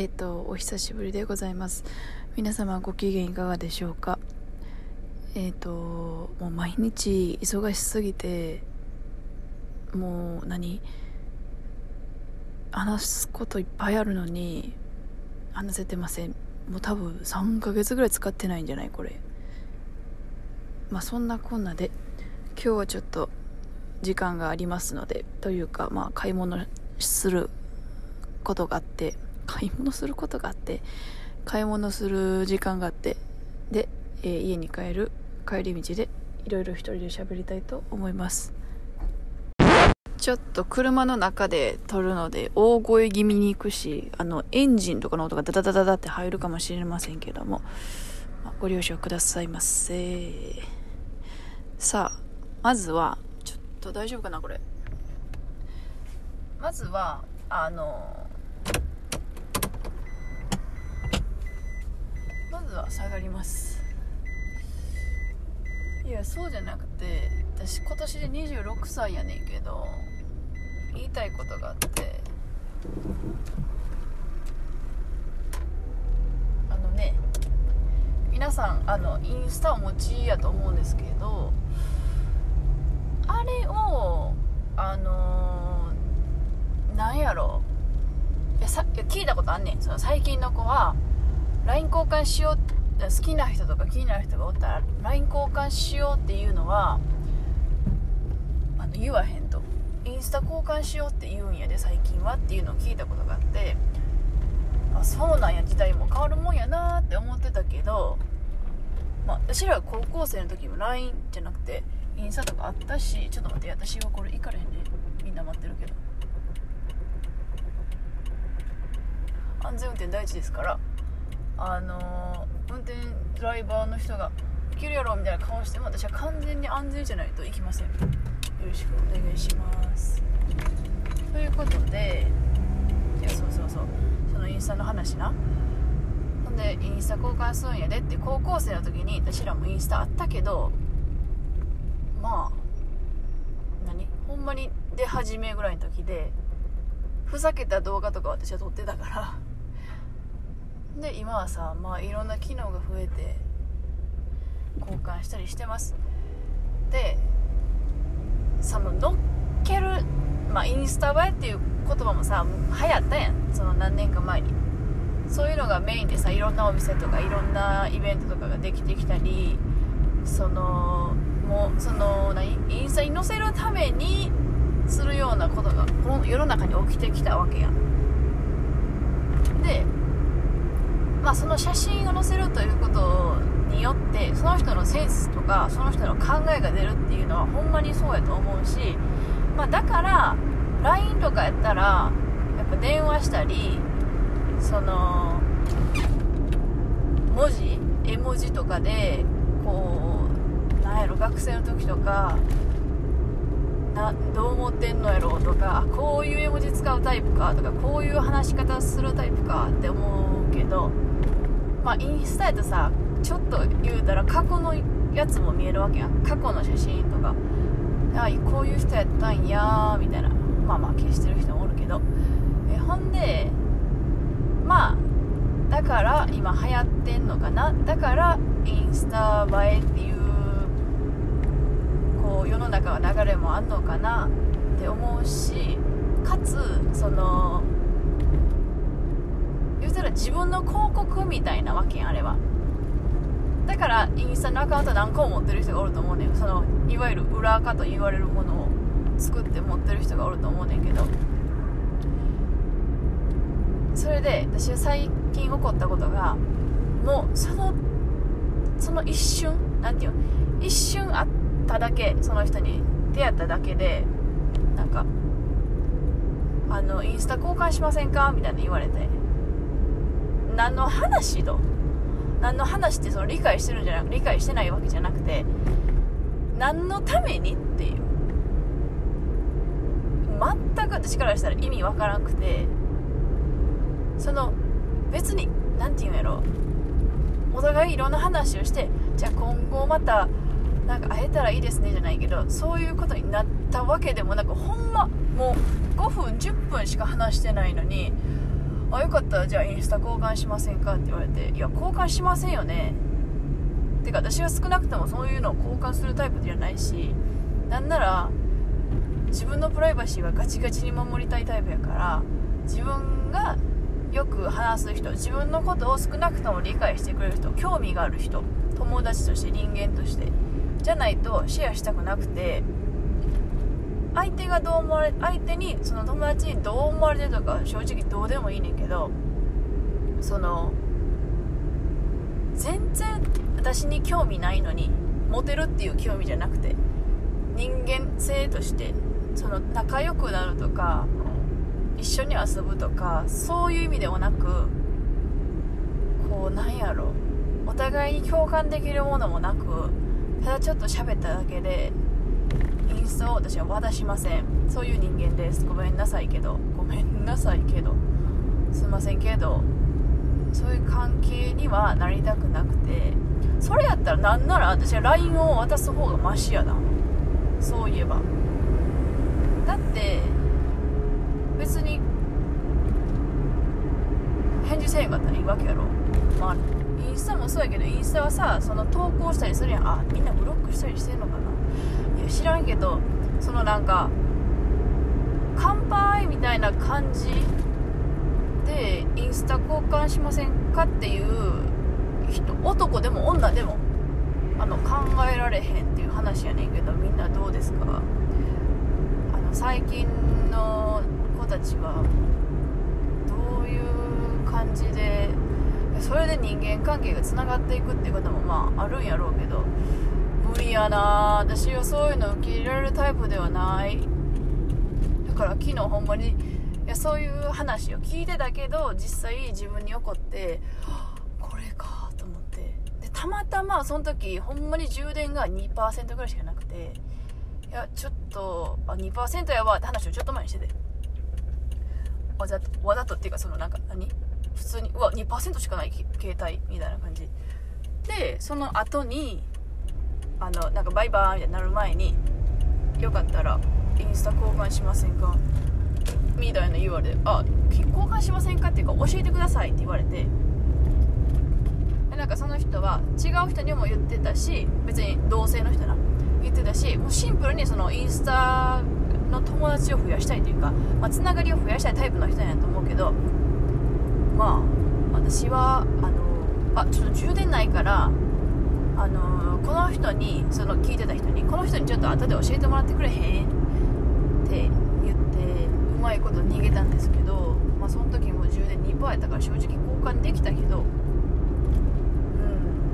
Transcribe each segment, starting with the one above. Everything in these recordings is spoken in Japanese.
えっ、と、お久しぶりでございます。皆様ご機嫌いかがでしょうか？えっ、と、もう毎日忙しすぎて、もう何？話すこといっぱいあるのに、話せてません。もう多分3ヶ月ぐらい使ってないんじゃないこれ。まあそんなこんなで、今日はちょっと時間がありますので、というか、まあ買い物することがあって、買い物することがあって、買い物する時間があって、で、えー家に帰る帰り道でいろいろ一人で喋りたいと思います。ちょっと車の中で撮るので大声気味に行くし、あの、エンジンとかの音がダダダダダって入るかもしれませんけども、まあご了承くださいませ。さあ、まずは、ちょっと大丈夫かなこれ。まずは、あの、まずは下がります。いや、そうじゃなくて、私今年で26歳やねんけど、言いたいことがあって、あのね、皆さん、あの、インスタお持ちやと思うんですけど、あれを、あのーなんやろ。いやさいや聞いたことあんねん。その最近の子は LINE 交換しよう好きな人とか気になる人がおったら LINE 交換しようっていうのはあの言わへんと。インスタ交換しようって言うんやで最近はっていうのを聞いたことがあってあそうなんや時代も変わるもんやなって思ってたけどまあ、私らが高校生の時も LINE じゃなくてインスタとかあったしちょっと待って私はこれ行かれへんねみんな待ってるけど。安全運転第一ですからあのー運転ドライバーの人が「いけるやろ」みたいな顔しても私は完全に安全じゃないといきません。よろしくお願いします。ということでいやそうそうそう。そのインスタの話な。ほんでインスタ交換するんやでって高校生の時に私らもインスタあったけどまあ何？ほんまに出始めぐらいの時でふざけた動画とか私は撮ってたから。で今はさまあいろんな機能が増えて交換したりしてます。でその乗っけるまあインスタ映えっていう言葉もさ流行ったやん。その何年か前に。そういうのがメインでさいろんなお店とかいろんなイベントとかができてきたりそのもうその何？インスタに載せるためにするようなことがこの世の中に起きてきたわけやんでまあその写真を載せるということによってその人のセンスとかその人の考えが出るっていうのはほんまにそうやと思うし、まあ、だから LINE とかやったらやっぱ電話したりその文字絵文字とかでこうなんやろ学生の時とかなどう思ってんのやろうとかこういう使うタイプかとかこういう話し方するタイプかって思うけどまあインスタやとさちょっと言うたら過去のやつも見えるわけやん。過去の写真とか。あこういう人やったんやーみたいな。まあまあ消してる人もおるけど。えほんでまあだから今流行ってんのかな。だからインスタ映えっていうこう世の中の流れもあんのかなって思うしかつその言うたら自分の広告みたいなわけやあれは。だからインスタのアカウント何個も持ってる人がおると思うねん。そのいわゆる裏垢と言われるものを作って持ってる人がおると思うねんけど。それで私は最近起こったことがもうそのその一瞬なんていうの一瞬あっただけその人に出会っただけでなんかあのインスタ交換しませんか？みたいな言われて。何の話と？何の話ってその理解してるんじゃなく理解してないわけじゃなくて何のためにっていう。全く私からしたら意味わからなくて。その別に何て言うんやろ。お互いいろんな話をしてじゃあ今後またなんか会えたらいいですねじゃないけどそういうことになってたわけでもなくほんまもう5分10分しか話してないのにあよかったじゃあインスタ交換しませんか？って言われていや交換しませんよねてか私は少なくともそういうのを交換するタイプじゃないしなんなら自分のプライバシーはガチガチに守りたいタイプやから自分がよく話す人自分のことを少なくとも理解してくれる人興味がある人友達として人間としてじゃないとシェアしたくなくて相手がどう思われ相手にその友達にどう思われてるとか正直どうでもいいねんけどその全然私に興味ないのにモテるっていう興味じゃなくて人間性としてその仲良くなるとか一緒に遊ぶとかそういう意味ではなくこうなんやろ。お互いに共感できるものもなくただちょっと喋っただけでスを私は渡しません。そういう人間です。ごめんなさいけど。ごめんなさいけど。すいませんけど。そういう関係にはなりたくなくて。それやったらなんなら私は LINE を渡す方がマシやな。そういえば。だって別に返事せえへんかったらいいわけやろ。まあインスタもそうやけどインスタはさその投稿したりするやん。あみんなブロックしたりしてんのかな。知らんけどそのなんか乾杯みたいな感じでインスタ交換しませんかっていう人男でも女でもあの考えられへんっていう話やねんけどみんなどうですか？あの最近の子たちはどういう感じでそれで人間関係がつながっていくっていうこともまああるんやろうけど無理やな私はそういうの受け入れられるタイプではない。だから昨日ほんまにいやそういう話を聞いてたけど実際自分に起こってこれかと思って。でたまたまその時ほんまに充電が2%ぐらいしかなくていやちょっとあ2%やわって話をちょっと前にしてて。わざとわざとっていうかそのなんか何？普通にうわ2%しかない携帯みたいな感じ。でその後にあのなんかバイバーイみたいになる前によかったらインスタ交換しませんか？みたいな言われてあ交換しませんかっていうか教えてくださいって言われて。でなんかその人は違う人にも言ってたし別に同性の人な言ってたしもうシンプルにそのインスタの友達を増やしたいというか、まあ、つながりを増やしたいタイプの人やと思うけどまあ私はあのあちょっと充電ないからあのこの人にその聞いてた人にこの人にちょっと後で教えてもらってくれへんって言ってうまいこと逃げたんですけど、まあ、その時も充電2%やったから正直交換できたけど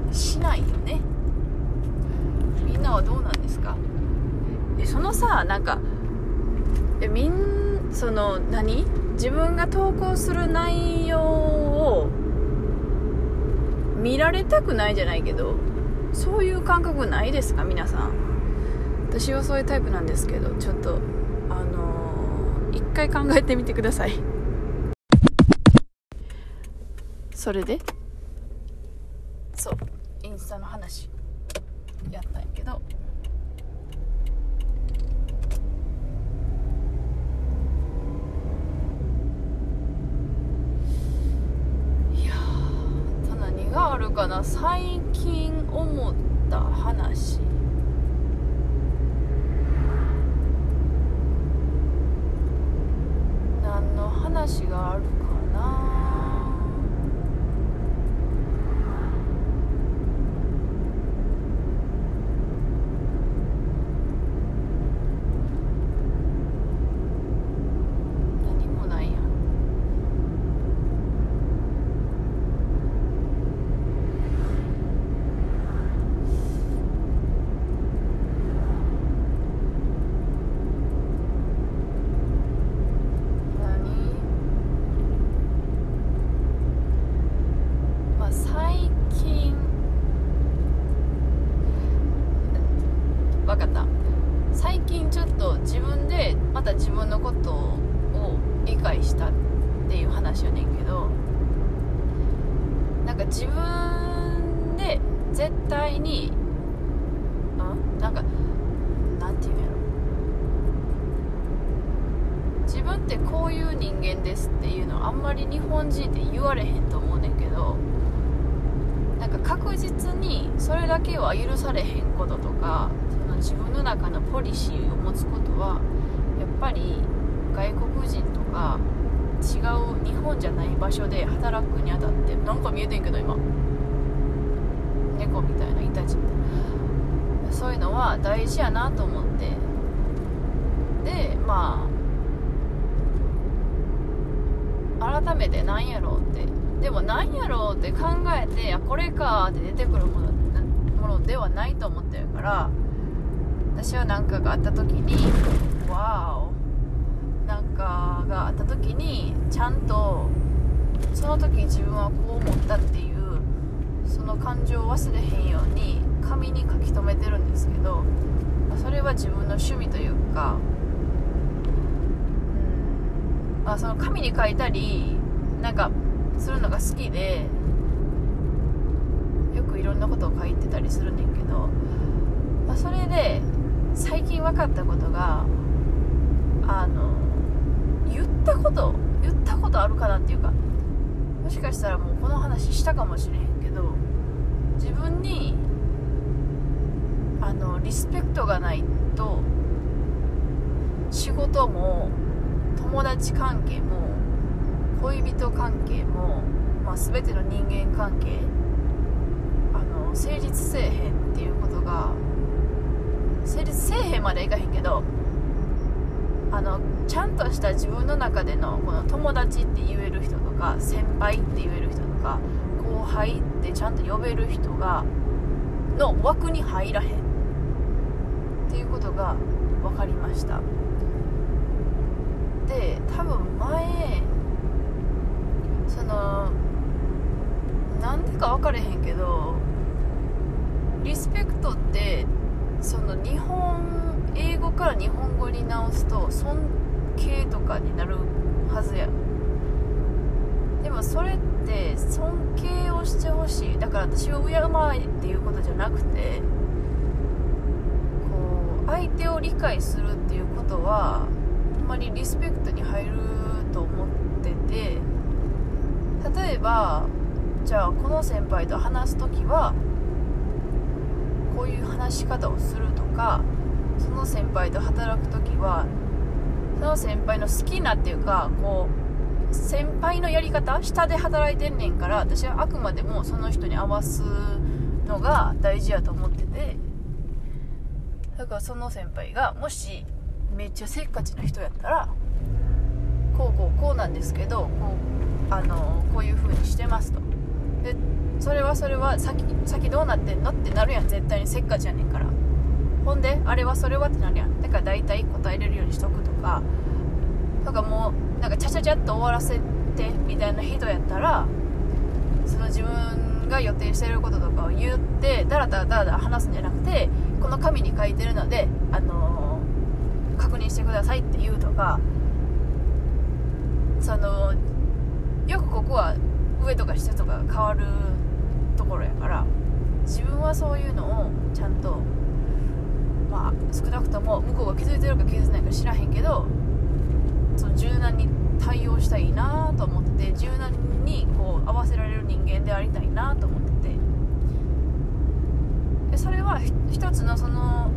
うんしないよね。みんなはどうなんですか？でそのさなんかえみんその何？自分が投稿する内容を見られたくないじゃないけど感覚ないですか皆さん。私はそういうタイプなんですけどちょっとあのー、一回考えてみてください。それで？そう。インスタの話。やったんやけどいやーただ何があるかな？最近思った話。何の話があるかな何もないやん何まあ最近わかった最近ちょっと自分でまた自分のことを理解したっていう話やねんけどなんか自分で絶対にうんなんかなんていうんやろ。自分ってこういう人間ですっていうのあんまり日本人って言われへんと思うねんけどなんか確実にそれだけは許されへんこととか自分の中のポリシーを持つことはやっぱり外国人とか違う日本じゃない場所で働くにあたってなんか見えてんけど今。猫みたいなイタチみたいな。そういうのは大事やなと思って。でまあ改めてなんやろうって。でもなんやろうって考えてあこれかって出てくるものものではないと思ってるから私は何かがあった時にわーおなんかがあった時にちゃんとその時自分はこう思ったっていうその感情を忘れへんように紙に書き留めてるんですけどそれは自分の趣味というかうん。まあその紙に書いたりなんかするのが好きでよくいろんなことを書いてたりするねんけど、まあ、それで最近分かったことがあの言ったこと言ったことあるかなっていうかもしかしたらもうこの話したかもしれへんけど自分にあのリスペクトがないと仕事も友達関係も恋人関係も、まあ、全ての人間関係あの成立せえへんっていうことが成立せえへんまでいかへんけどあのちゃんとした自分の中でのこの友達って言える人とか先輩って言える人とか後輩ってちゃんと呼べる人がの枠に入らへん。っていうことが分かりました。で多分前そのなんでか分かれへんけどリスペクトってその日本英語から日本語に直すと尊敬とかになるはずや。でもそれって尊敬をしてほしい。だから私を敬えっていうことじゃなくてこう相手を理解するっていうことはあんまりリスペクトに入ると思ってて。例えばじゃあこの先輩と話す時はこういう話し方をするとかその先輩と働く時はその先輩の好きなっていうかこう先輩のやり方下で働いてんねんから私はあくまでもその人に合わすのが大事やと思っててだからその先輩がもしめっちゃせっかちな人やったらこうこうこうなんですけどこうあのこういう風にしてますと。でそれはそれは先先どうなってんのってなるやん絶対にせっかちやねんから。ほんであれはそれはってなるやん。だから大体答えれるようにしとくとか。とかもうなんかちゃちゃちゃっと終わらせてみたいな人やったらその自分が予定してることとかを言ってだらだらだらだら話すんじゃなくてこの紙に書いてるので、あのー、確認してくださいって言うとかそのよくここは上とか下とか変わるころやから自分はそういうのをちゃんとまあ少なくとも向こうが気づいてるか気づいてないか知らへんけどその柔軟に対応したいなと思ってて柔軟にこう合わせられる人間でありたいなと思ってて。でそれは一つのその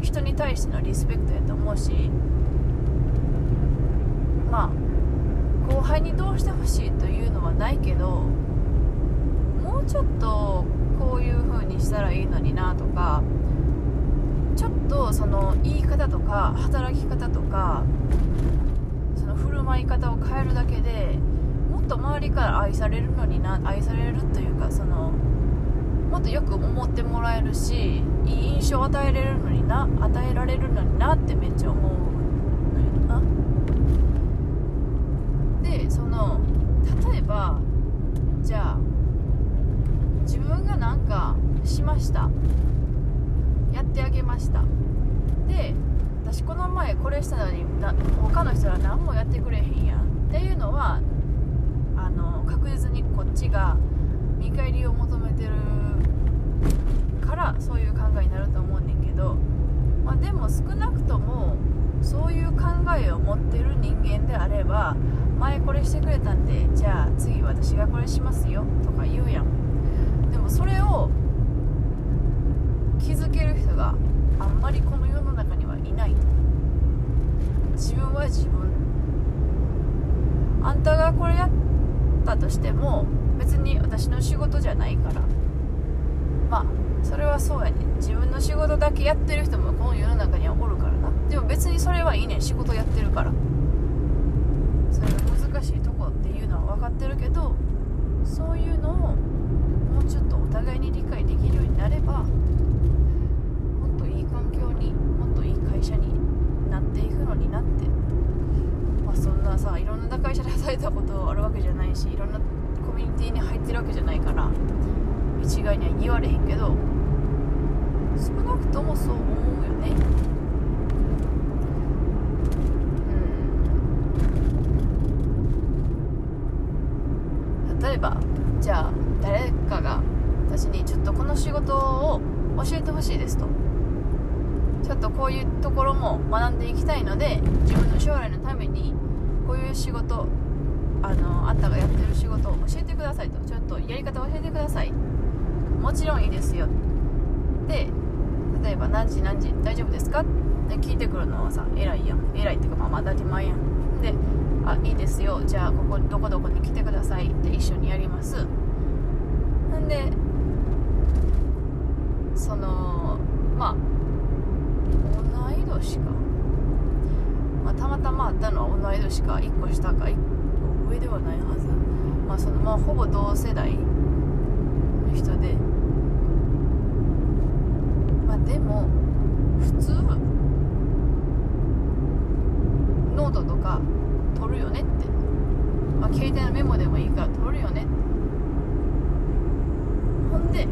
人に対してのリスペクトやと思うしまあ後輩にどうしてほしいというのはないけどうちょっとこういう風にしたらいいのになとかちょっとその言い方とか働き方とかその振る舞い方を変えるだけでもっと周りから愛されるのにな愛されるというかそのもっとよく思ってもらえるしいい印象を与えられるのにな与えられるのになってめっちゃ思うのよなでその例えばじゃあ自分が何かしました。やってあげました。で私この前これしたのに他の人は何もやってくれへんやん。っていうのはあの確実にこっちが見返りを求めてるからそういう考えになると思うねんけど、まあ、でも少なくともそういう考えを持ってる人間であれば前これしてくれたんでじゃあ次私がこれしますよとか言うやん。でもそれを気づける人があんまりこの世の中にはいない。自分は自分。あんたがこれやったとしても別に私の仕事じゃないから。まあそれはそうやね。自分の仕事だけやってる人もこの世の中にはおるからな。でも別にそれはいいね。仕事やってるから。それが難しいとこっていうのは分かってるけどそういうのをもうちょっとお互いに理解できるようになればもっといい環境にもっといい会社になっていくのになって。まあそんなさいろんな会社で働いたことあるわけじゃないしいろんなコミュニティに入ってるわけじゃないから一概には言われへんけど少なくともそう思うよね。うん。例えばじゃあ誰かが私にちょっとこの仕事を教えてほしいですと。ちょっとこういうところも学んでいきたいので自分の将来のためにこういう仕事あのあんたがやってる仕事を教えてくださいと。ちょっとやり方を教えてください。もちろんいいですよ。で例えば何時何時大丈夫ですか？って聞いてくるのはさ偉いやん。偉いっていうかまあまあ当たり前やん。であいいですよ。じゃあここどこどこに来てください。って一緒にやります。んでそのまあ同い年か、まあ、たまたまあったのは同い年か。1個下か。1個上ではないはず。まあそのまあほぼ同世代の人で。まあでも普通ノートとか取るよねって、まあ、携帯のメモでもいいから取るよね。ほんで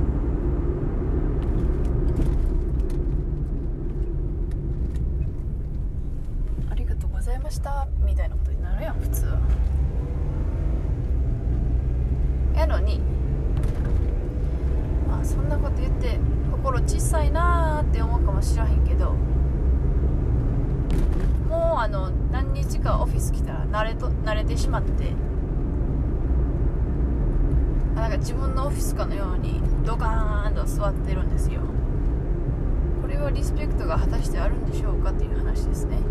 ありがとうございましたみたいなことになるやん普通はやのにまあそんなこと言って心小さいなーって思うかもしらへんけどもうあの何日かオフィス来たら慣れと慣れてしまってあなんか自分のオフィスかのようにドカーンと座ってるんですよこれはリスペクトが果たしてあるんでしょうかっていう話ですね。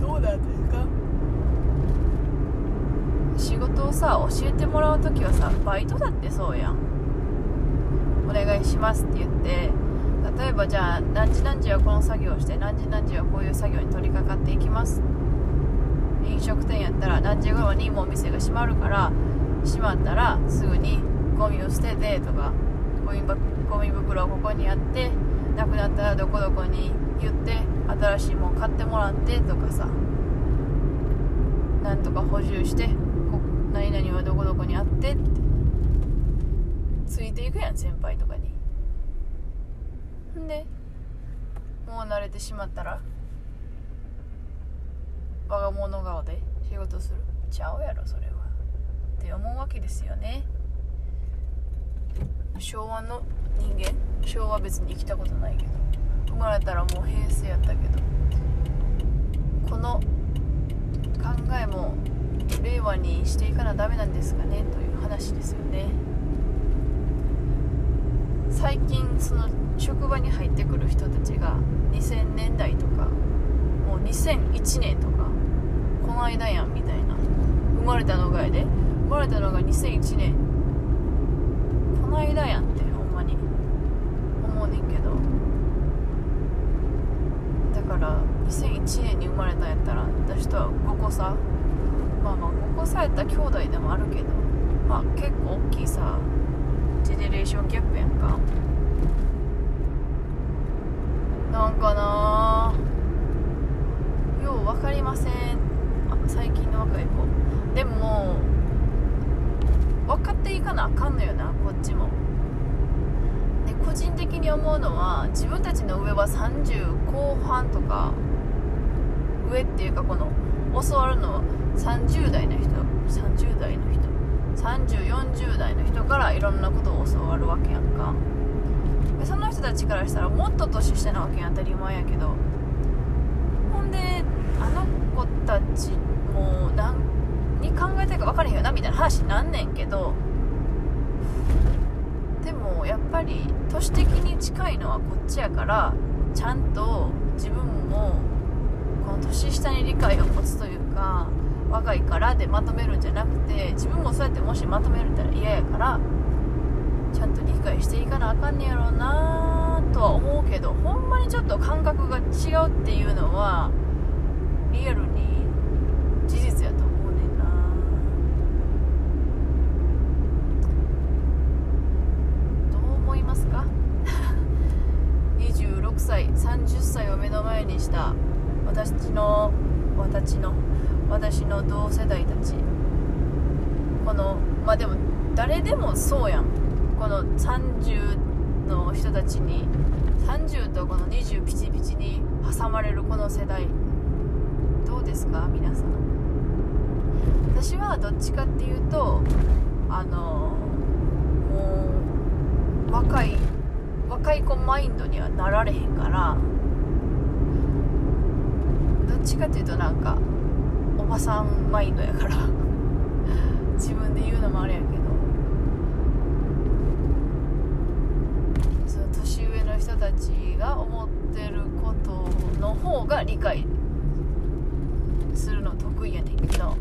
どうなんですか？仕事をさ教えてもらう時はさバイトだってそうやん。お願いしますって言って例えばじゃあ何時何時はこの作業をして何時何時はこういう作業に取り掛かっていきます。飲食店やったら何時頃にもう店が閉まるから閉まったらすぐにゴミを捨ててとかゴミゴミ袋をここにやってなくなったらどこどこに言って新しいもん買ってもらってとかさなんとか補充してこ何々はどこどこにあってって。ついていくやん先輩とかに。んでもう慣れてしまったら我が物顔で仕事する。ちゃうやろそれは。って思うわけですよね。昭和の人間？昭和別に生きたことないけど。生まれたらもう平成やったけど。この考えも令和にしていかなダメなんですかね？という話ですよね。最近その職場に入ってくる人たちが2000年代とかもう2001年とかこの間やんみたいな。生まれたのがやで生まれたのが2001年。の間やんってほんまに。思うねんけど。だから2001年に生まれたんやったら私とは5個差。まあまあ5個差やったら兄弟でもあるけど。まあ結構大きいさジェネレーションギャップやんか。なんかなよう分かりません。あ最近の若い子。でも分かっていかなあかんのよなこっちも。で個人的に思うのは自分たちの上は30後半とか上っていうかこの教わるのは30代の人。30代の人。3040代の人からいろんなことを教わるわけやんか。でその人たちからしたらもっと年下なわけやん当たり前やけど。ほんであの子たちも何に考えてるか分からへんよなみたいな話になんねんけどでもやっぱり都市的に近いのはこっちやからちゃんと自分もこの年下に理解を持つというか若いからでまとめるんじゃなくて自分もそうやってもしまとめるったら嫌やからちゃんと理解していかなあかんねやろうなとは思うけどほんまにちょっと感覚が違うっていうのはリアルに事実やと思うねんなどう思いますか26歳30歳を目の前にした私の私の私の同世代たちこのまあでも誰でもそうやん。この30の人たちに30とこの20ピチピチに挟まれるこの世代。どうですか？皆さん。私はどっちかっていうとあのもう若い若い子マインドにはなられへんからどっちかっていうとなんかおばさんマインドやから。自分で言うのもあれやけどその年上の人たちが思ってることの方が理解するの得意やねんけど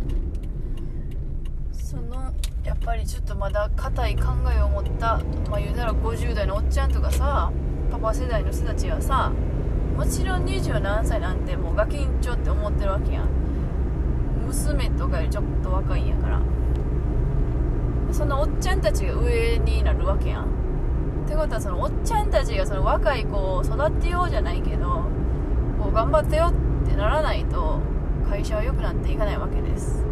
そのやっぱりちょっとまだ硬い考えを持ったまあ言うたら50代のおっちゃんとかさパパ世代の人たちはさもちろん20何歳なんてもうガキンチョって思ってるわけやん。娘とかよりちょっと若いんやから。そのおっちゃんたちが上になるわけやん。ってことはそのおっちゃんたちがその若い子を育てようじゃないけどこう頑張ってよってならないと会社は良くなっていかないわけです。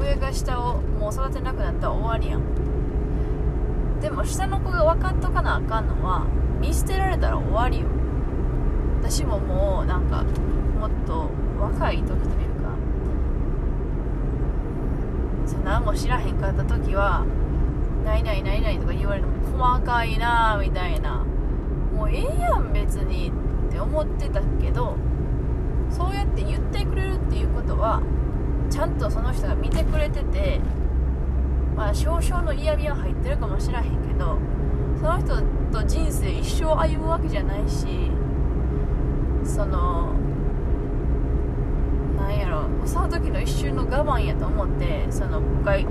上が下をもう育てなくなったら終わりやん。でも下の子が分かっとかなあかんのは見捨てられたら終わりよ。私ももうなんかもっと若い時というかそ何も知らへんかった時は「ないないないない」とか言われるのも細かいなみたいな。もうええやん別にって思ってたけどそうやって言ってくれるっていうことはちゃんとその人が見てくれててまあ少々の嫌味は入ってるかもしらへんけどその人と人生一生歩むわけじゃないしそのなんやろその時の一瞬の我慢やと思ってその外、ね、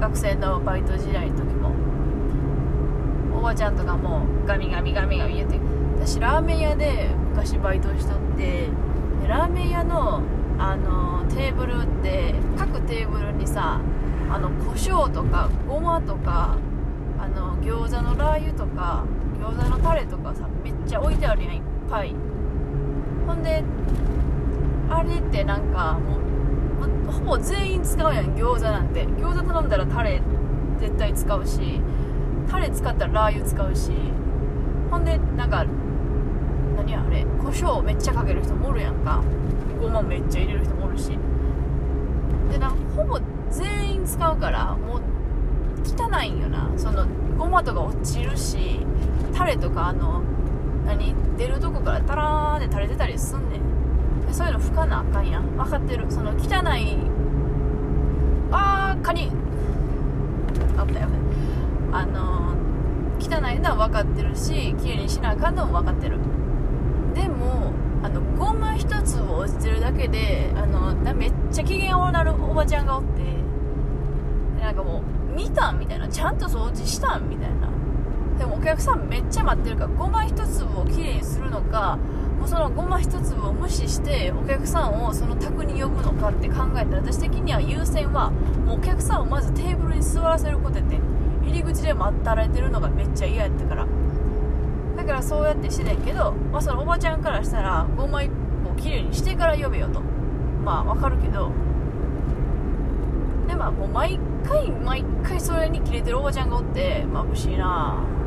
学生のバイト時代の時もおばちゃんとかもガミガミガミガミ言って私ラーメン屋で昔バイトしとってラーメン屋のあのテーブルって各テーブルにさあの胡椒とかごまとかあの餃子のラー油とか餃子のタレとかさめっちゃ置いてあるやんいっぱい。ほんであれってなんかもうほぼ全員使うやん餃子なんて。餃子頼んだらタレ絶対使うしタレ使ったらラー油使うし。ほんでなんか何あれ胡椒めっちゃかける人もおるやんか。ごまめっちゃ入れる人もおるし。でなほぼ全員使うからもう汚いんよな。そのごまとか落ちるしタレとかあの何出るとこからタラーンって垂れてたりすんねん。そういうの拭かなあかんやん。分かってる。その汚いあーカニ。あったよね。あの汚いのは分かってるし綺麗にしなあかんのも分かってる。でもあのゴマ一粒落ちてるだけであのめっちゃ機嫌悪なるおばちゃんがおってでなんかもう見たんみたいな。ちゃんと掃除したんみたいな。でもお客さんめっちゃ待ってるからごま一粒をきれいにするのかもうそのごま一粒を無視してお客さんをその宅に呼ぶのかって考えたら私的には優先はもうお客さんをまずテーブルに座らせることやって入り口で待たれてるのがめっちゃ嫌やったから。だからそうやってしてたんやけど、まあ、そのおばちゃんからしたらごま一個きれいにしてから呼べよと。まあわかるけど。でまあもう毎回毎回それにキレてるおばちゃんがおって眩しいな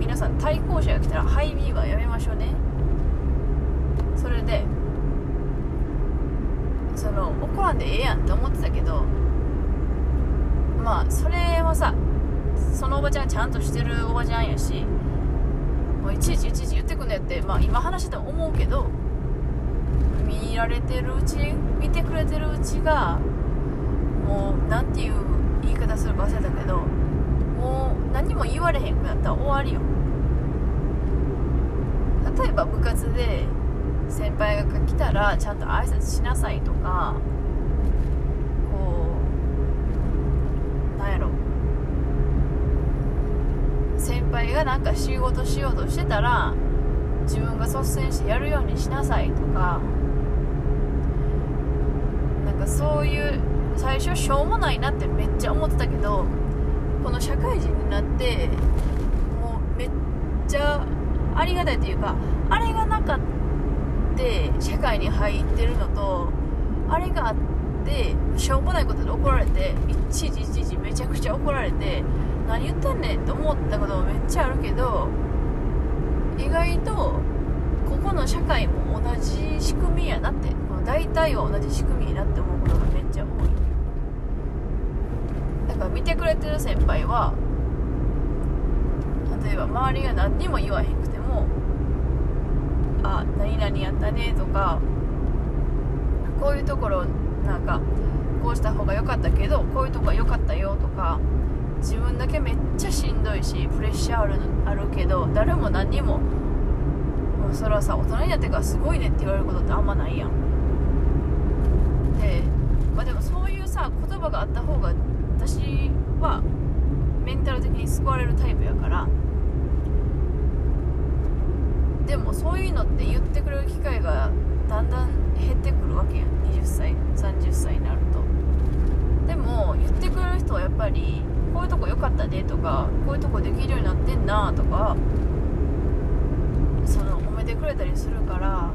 皆さん対向車が来たらハイビーはやめましょうね。それでその怒らんでええやんって思ってたけどまあそれはさそのおばちゃんちゃんとしてるおばちゃんやしもういちいちいちいち言ってくんだよってまあ今話しても思うけど見られてるうち見てくれてるうちがもう何ていう言い方するか忘れたけどもう何も言われへんくなったら終わりよ。例えば部活で先輩が来たらちゃんと挨拶しなさいとかこうなんやろ。先輩がなんか仕事しようとしてたら自分が率先してやるようにしなさいとかなんかそういう最初しょうもないなってめっちゃ思ってたけどこの社会人になってもうめっちゃありがたいというかあれがなかって社会に入ってるのとあれがあってしょうもないことで怒られていちいちいちいちめちゃくちゃ怒られて何言ってんねんって思ったこともめっちゃあるけど意外とここの社会も同じ仕組みやなってこの大体は同じ仕組みやなって思うことがめっちゃ多い。だから見てくれてる先輩は例えば周りが何にも言わへんくて「あ何々やったね」とかこういうところなんかこうした方が良かったけどこういうとこは良かったよとか自分だけめっちゃしんどいしプレッシャーあるあるけど誰も何にももうそれはさ大人になってからすごいねって言われることってあんまないやん。で,、まあ、でもそういうさ言葉があった方が私はメンタル的に救われるタイプやからでもそういうのって言ってくれる機会がだんだん減ってくるわけやん。20歳30歳になると。でも言ってくれる人はやっぱりこういうとこ良かったねとかこういうとこできるようになってんなとかその褒めてくれたりするから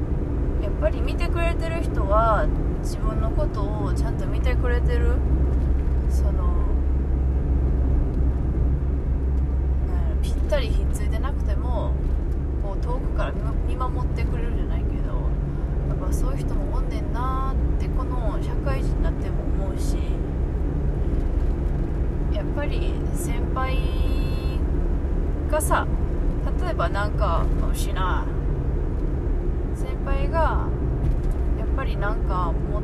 やっぱり見てくれてる人は自分のことをちゃんと見てくれてるそのなんやろぴったりひっついてなくてもこう遠くから見守ってくれるじゃないけどやっぱそういう人もおんねんなってこの社会人になっても思うしやっぱり先輩がさ例えばなんかしな。先輩がやっぱりなんか持っ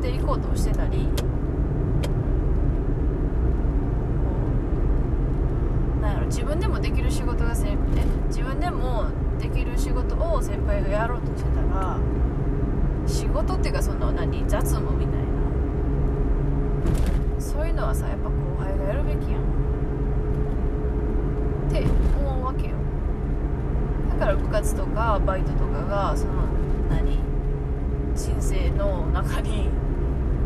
ていこうとしてたりこうなんやろ自分でもできる仕事がせえ自分でもできる仕事を先輩がやろうとしてたら仕事っていうかその何雑務みたいな。そういうのはさやっぱ後輩がやるべきやん。って思うわけよ。だから部活とかバイトとかがその何人生の中に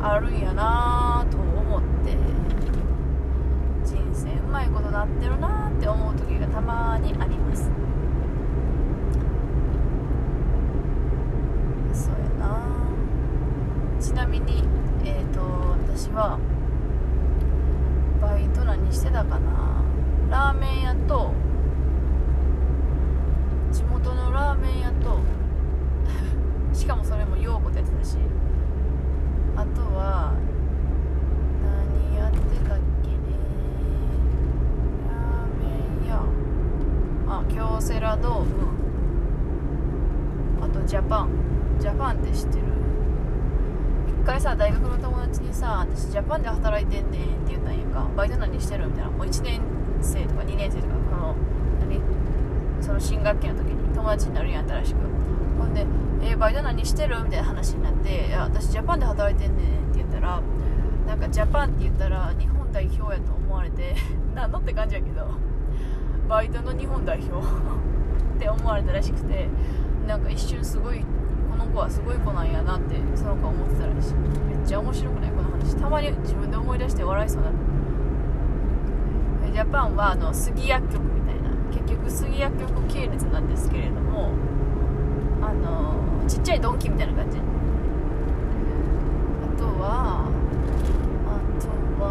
あるんやなと思って。人生うまいことなってるなって思う時がたまにあります。そうやな。ちなみにえっ、ー、と私はバイト何してたかな。ラーメン屋と地元のラーメン屋と しかもそれも陽子ってやつだし。あとは何やってたっけねラーメン屋あ京セラドーム。あとジャパン。ジャパンって知ってる？一回さ大学の友達にさ私ジャパンで働いてんねんって言ったんやんか。バイト何してるみたいな。もう1年生とか2年生とかこの何？その新学期の時に友達になるやったらしく。ほんで「えー、バイト何してる?」みたいな話になって「いや私ジャパンで働いてんねん」って言ったらなんかジャパンって言ったら日本代表やと思われて 何のって感じやけど。バイトの日本代表 って思われたらしくてなんか一瞬すごいこの子はすごい子なんやなってその子は思ってたらしい。めっちゃ面白くない？この話。たまに自分で思い出して笑いそうなジャパンはあの杉薬局みたいな。結局杉薬局系列なんですけれどもあのちっちゃいドンキみたいな感じ。あとはあとは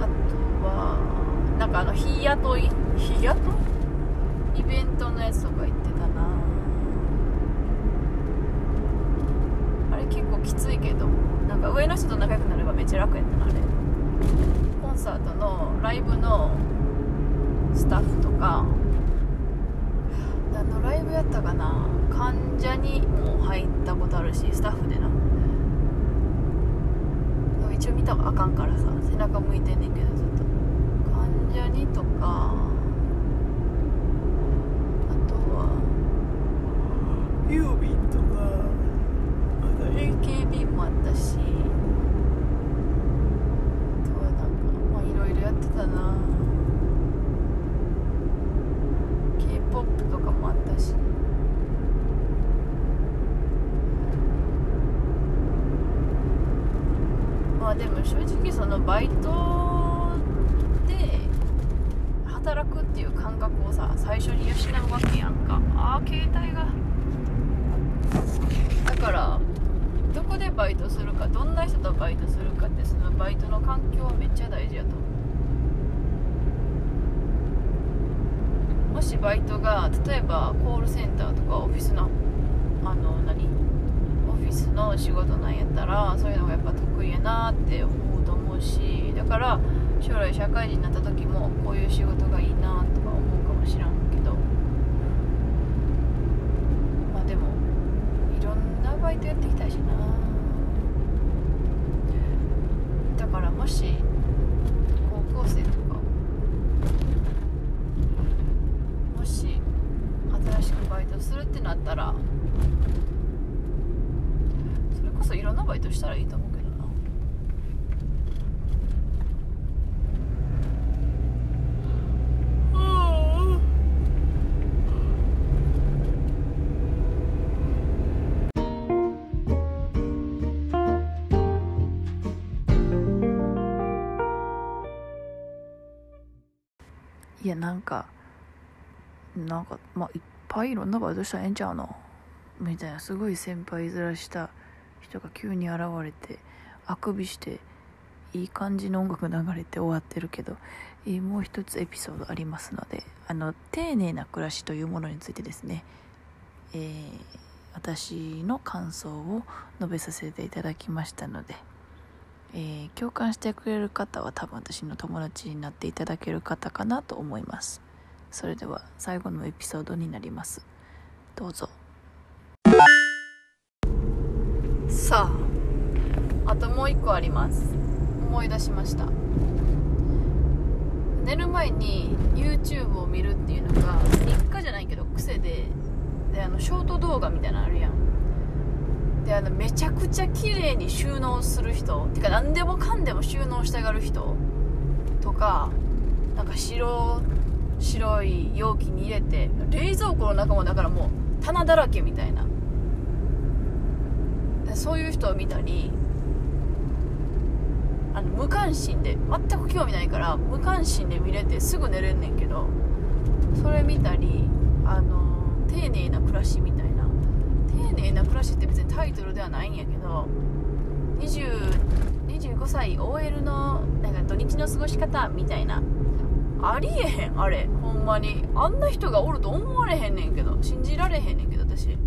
あとはなんかあの日雇い日雇いイベントのやつとか行ってたな。あれ結構きついけど。なんか上の人と仲良くなればめっちゃ楽やったなあれ。コンサートのライブのスタッフとか。何のライブやったかな。患者にも入ったことあるしスタッフでな。一応見たらあかんからさ背中向いてんねんけどずっと。患者にとかあとはユービンとかあと AKB もあったしあとはなんかまあいろいろやってたな k p o p とかもあったしまあでも正直そのバイトで働くっていう感覚をさ最初に養うわけやんか。ああ携帯が。だからどこでバイトするかどんな人とバイトするかってそのバイトの環境はめっちゃ大事やと。思うもしバイトが例えばコールセンターとかオフィスのあの何？オフィスの仕事なんやったらそういうのがやっぱ得意やなって思う。しだから将来社会人になった時もこういう仕事がいいなとか思うかもしらんけど。まあでもいろんなバイトやってきたしな。だからもし高校生とかもし新しくバイトするってなったらそれこそいろんなバイトしたらいいと思う。やなんかなんかまあいっぱいいろんなバイトしたらええんちゃうの？みたいなすごい先輩面した人が急に現れてあくびしていい感じの音楽流れて終わってるけど、えーもう一つエピソードありますのであの丁寧な暮らしというものについてですね、えー私の感想を述べさせていただきましたので、えー共感してくれる方は多分私の友達になっていただける方かなと思います。それでは最後のエピソードになります。どうぞ。さああともう一個あります。思い出しました。寝る前に YouTube を見るっていうのが日課じゃないけど癖でであのショート動画みたいなのあるやん。であのめちゃくちゃ綺麗に収納する人てか何でもかんでも収納したがる人とかなんか白白い容器に入れて冷蔵庫の中もだからもう棚だらけみたいな。そういう人を見たりあの無関心で全く興味ないから無関心で見れてすぐ寝れんねんけどそれ見たりあの丁寧な暮らしみたいな丁寧な暮らしって別にタイトルではないんやけど20 25歳 OL のなんか土日の過ごし方みたいな。ありえへんあれ。ほんまに。あんな人がおると思われへんねんけど。信じられへんねんけど私。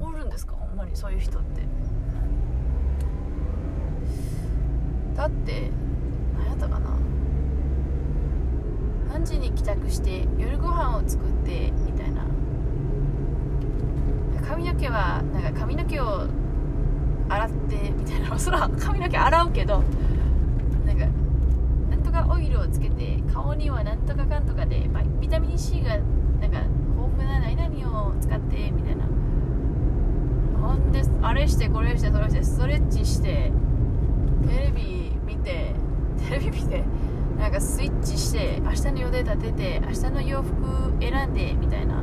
おるんですか？ほんまに。そういう人って。だって何やったかな。何時に帰宅して夜ご飯を作ってみたいな。髪の毛はなんか髪の毛を洗ってみたいなそら髪の毛洗うけどなんかなんとかオイルをつけて顔にはなんとかかんとかでバイビタミン C がなんか豊富な何々を使ってみたいな。ほんであれしてこれしてそれしてストレッチしてテレビ見てテレビ見て なんかスイッチして明日の予定立てて明日の洋服選んでみたいな。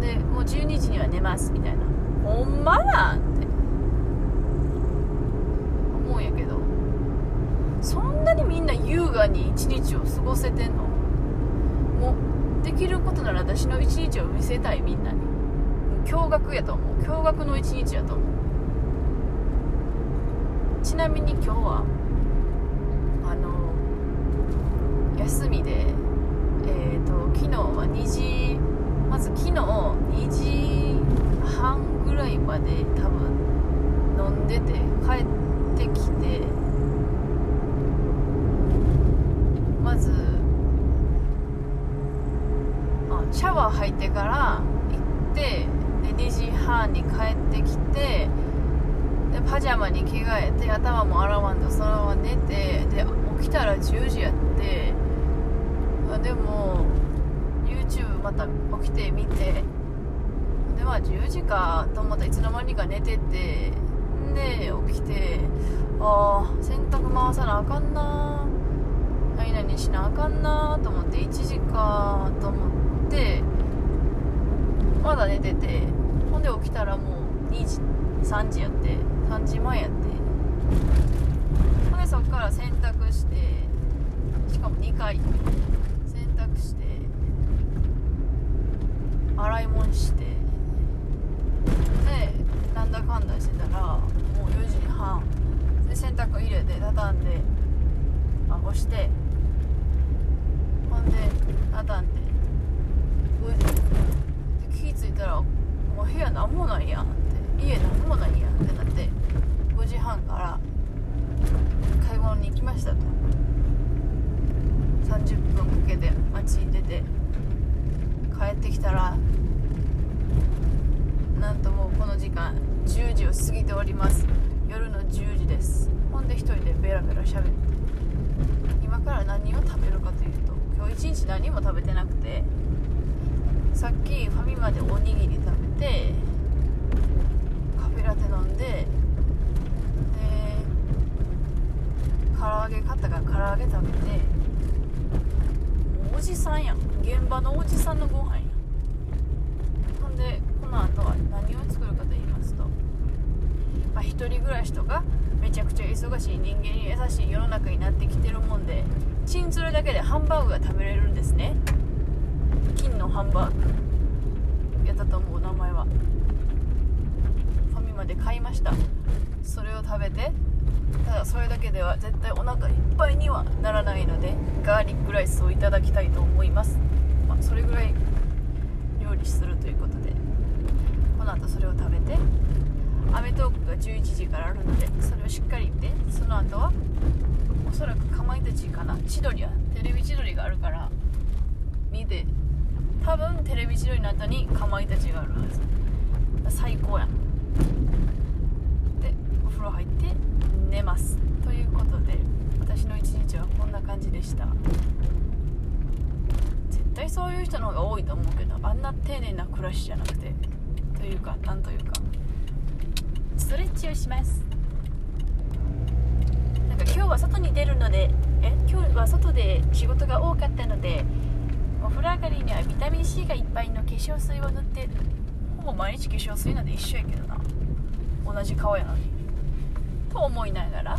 でもう12時には寝ますみたいな。ほんまなんって。思うんやけど。そんなにみんな優雅に一日を過ごせてんの？もうできることなら私の一日を見せたいみんなに。驚愕やと思う。驚愕の一日やと思う。ちなみに今日はあの休みでえっ、と昨日は2時まず昨日2時半ぐらいかで多分飲んでて帰ってきてまずあシャワー入ってから行ってで2時半に帰ってきてでパジャマに着替えて頭も洗わんとそのまま寝てで起きたら10時やってあでも YouTube また起きて見てでまあ10時かと思ったらいつの間にか寝ててで起きてああ洗濯回さなあかんな何々しなあかんなと思って1時かと思ってまだ寝ててほんで起きたらもう2時3時やって3時前やってほんでそっから洗濯してしかも2回洗濯して洗い物して。でなんだかんだしてたらもう4時半。で洗濯入れて畳んであ干して。ほんで畳んで。5時で気付いたらもう部屋なんもないやんって。家なんもないやんってなって5時半から買い物に行きましたと。30分かけて街に出て帰ってきたらなんともうこの時間10時を過ぎております。夜の10時です。ほんで1人でベラベラ喋って。今から何を食べるかというと今日一日何も食べてなくてさっきファミマでおにぎり食べてカフェラテ飲んでで唐揚げ買ったから唐揚げ食べておじさんやん。現場のおじさんのご飯でこの後は何を作るかと言いますと、まあ、一人暮らしとかめちゃくちゃ忙しい人間に優しい世の中になってきてるもんでチンするだけでハンバーグが食べれるんですね。金のハンバーグやったと思う名前は。ファミマで買いました。それを食べてただそれだけでは絶対お腹いっぱいにはならないのでガーリックライスをいただきたいと思います、まあ、それぐらい料理するということで。この後それを食べてアメトークが11時からあるのでそれをしっかり見てその後はおそらくかまいたちかな。千鳥やテレビ千鳥があるから見て多分テレビ千鳥の後にかまいたちがあるはず。最高やん。でお風呂入って寝ます。ということで私の一日はこんな感じでした。絶対そういう人の方が多いと思うけどあんな丁寧な暮らしじゃなくてというかなんというか。ストレッチをします。なんか今日は外に出るのでえ今日は外で仕事が多かったのでお風呂上がりにはビタミン C がいっぱいの化粧水を塗ってほぼ毎日化粧水なんで一緒やけどな。同じ顔やのに。と思いながら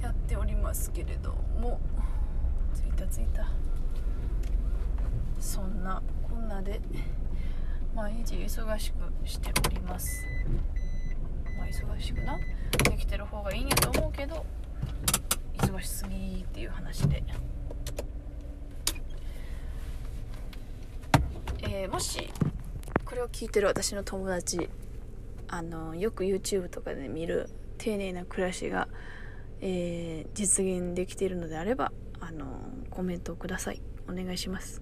やっておりますけれども。着いた着いた。そんなこんなで。毎日忙しくしております。まあ忙しくな。できてる方がいいんやと思うけど忙しすぎっていう話で、えーもしこれを聞いてる私の友達あのよく YouTube とかで見る丁寧な暮らしが、えー実現できているのであればあのコメントをください。お願いします。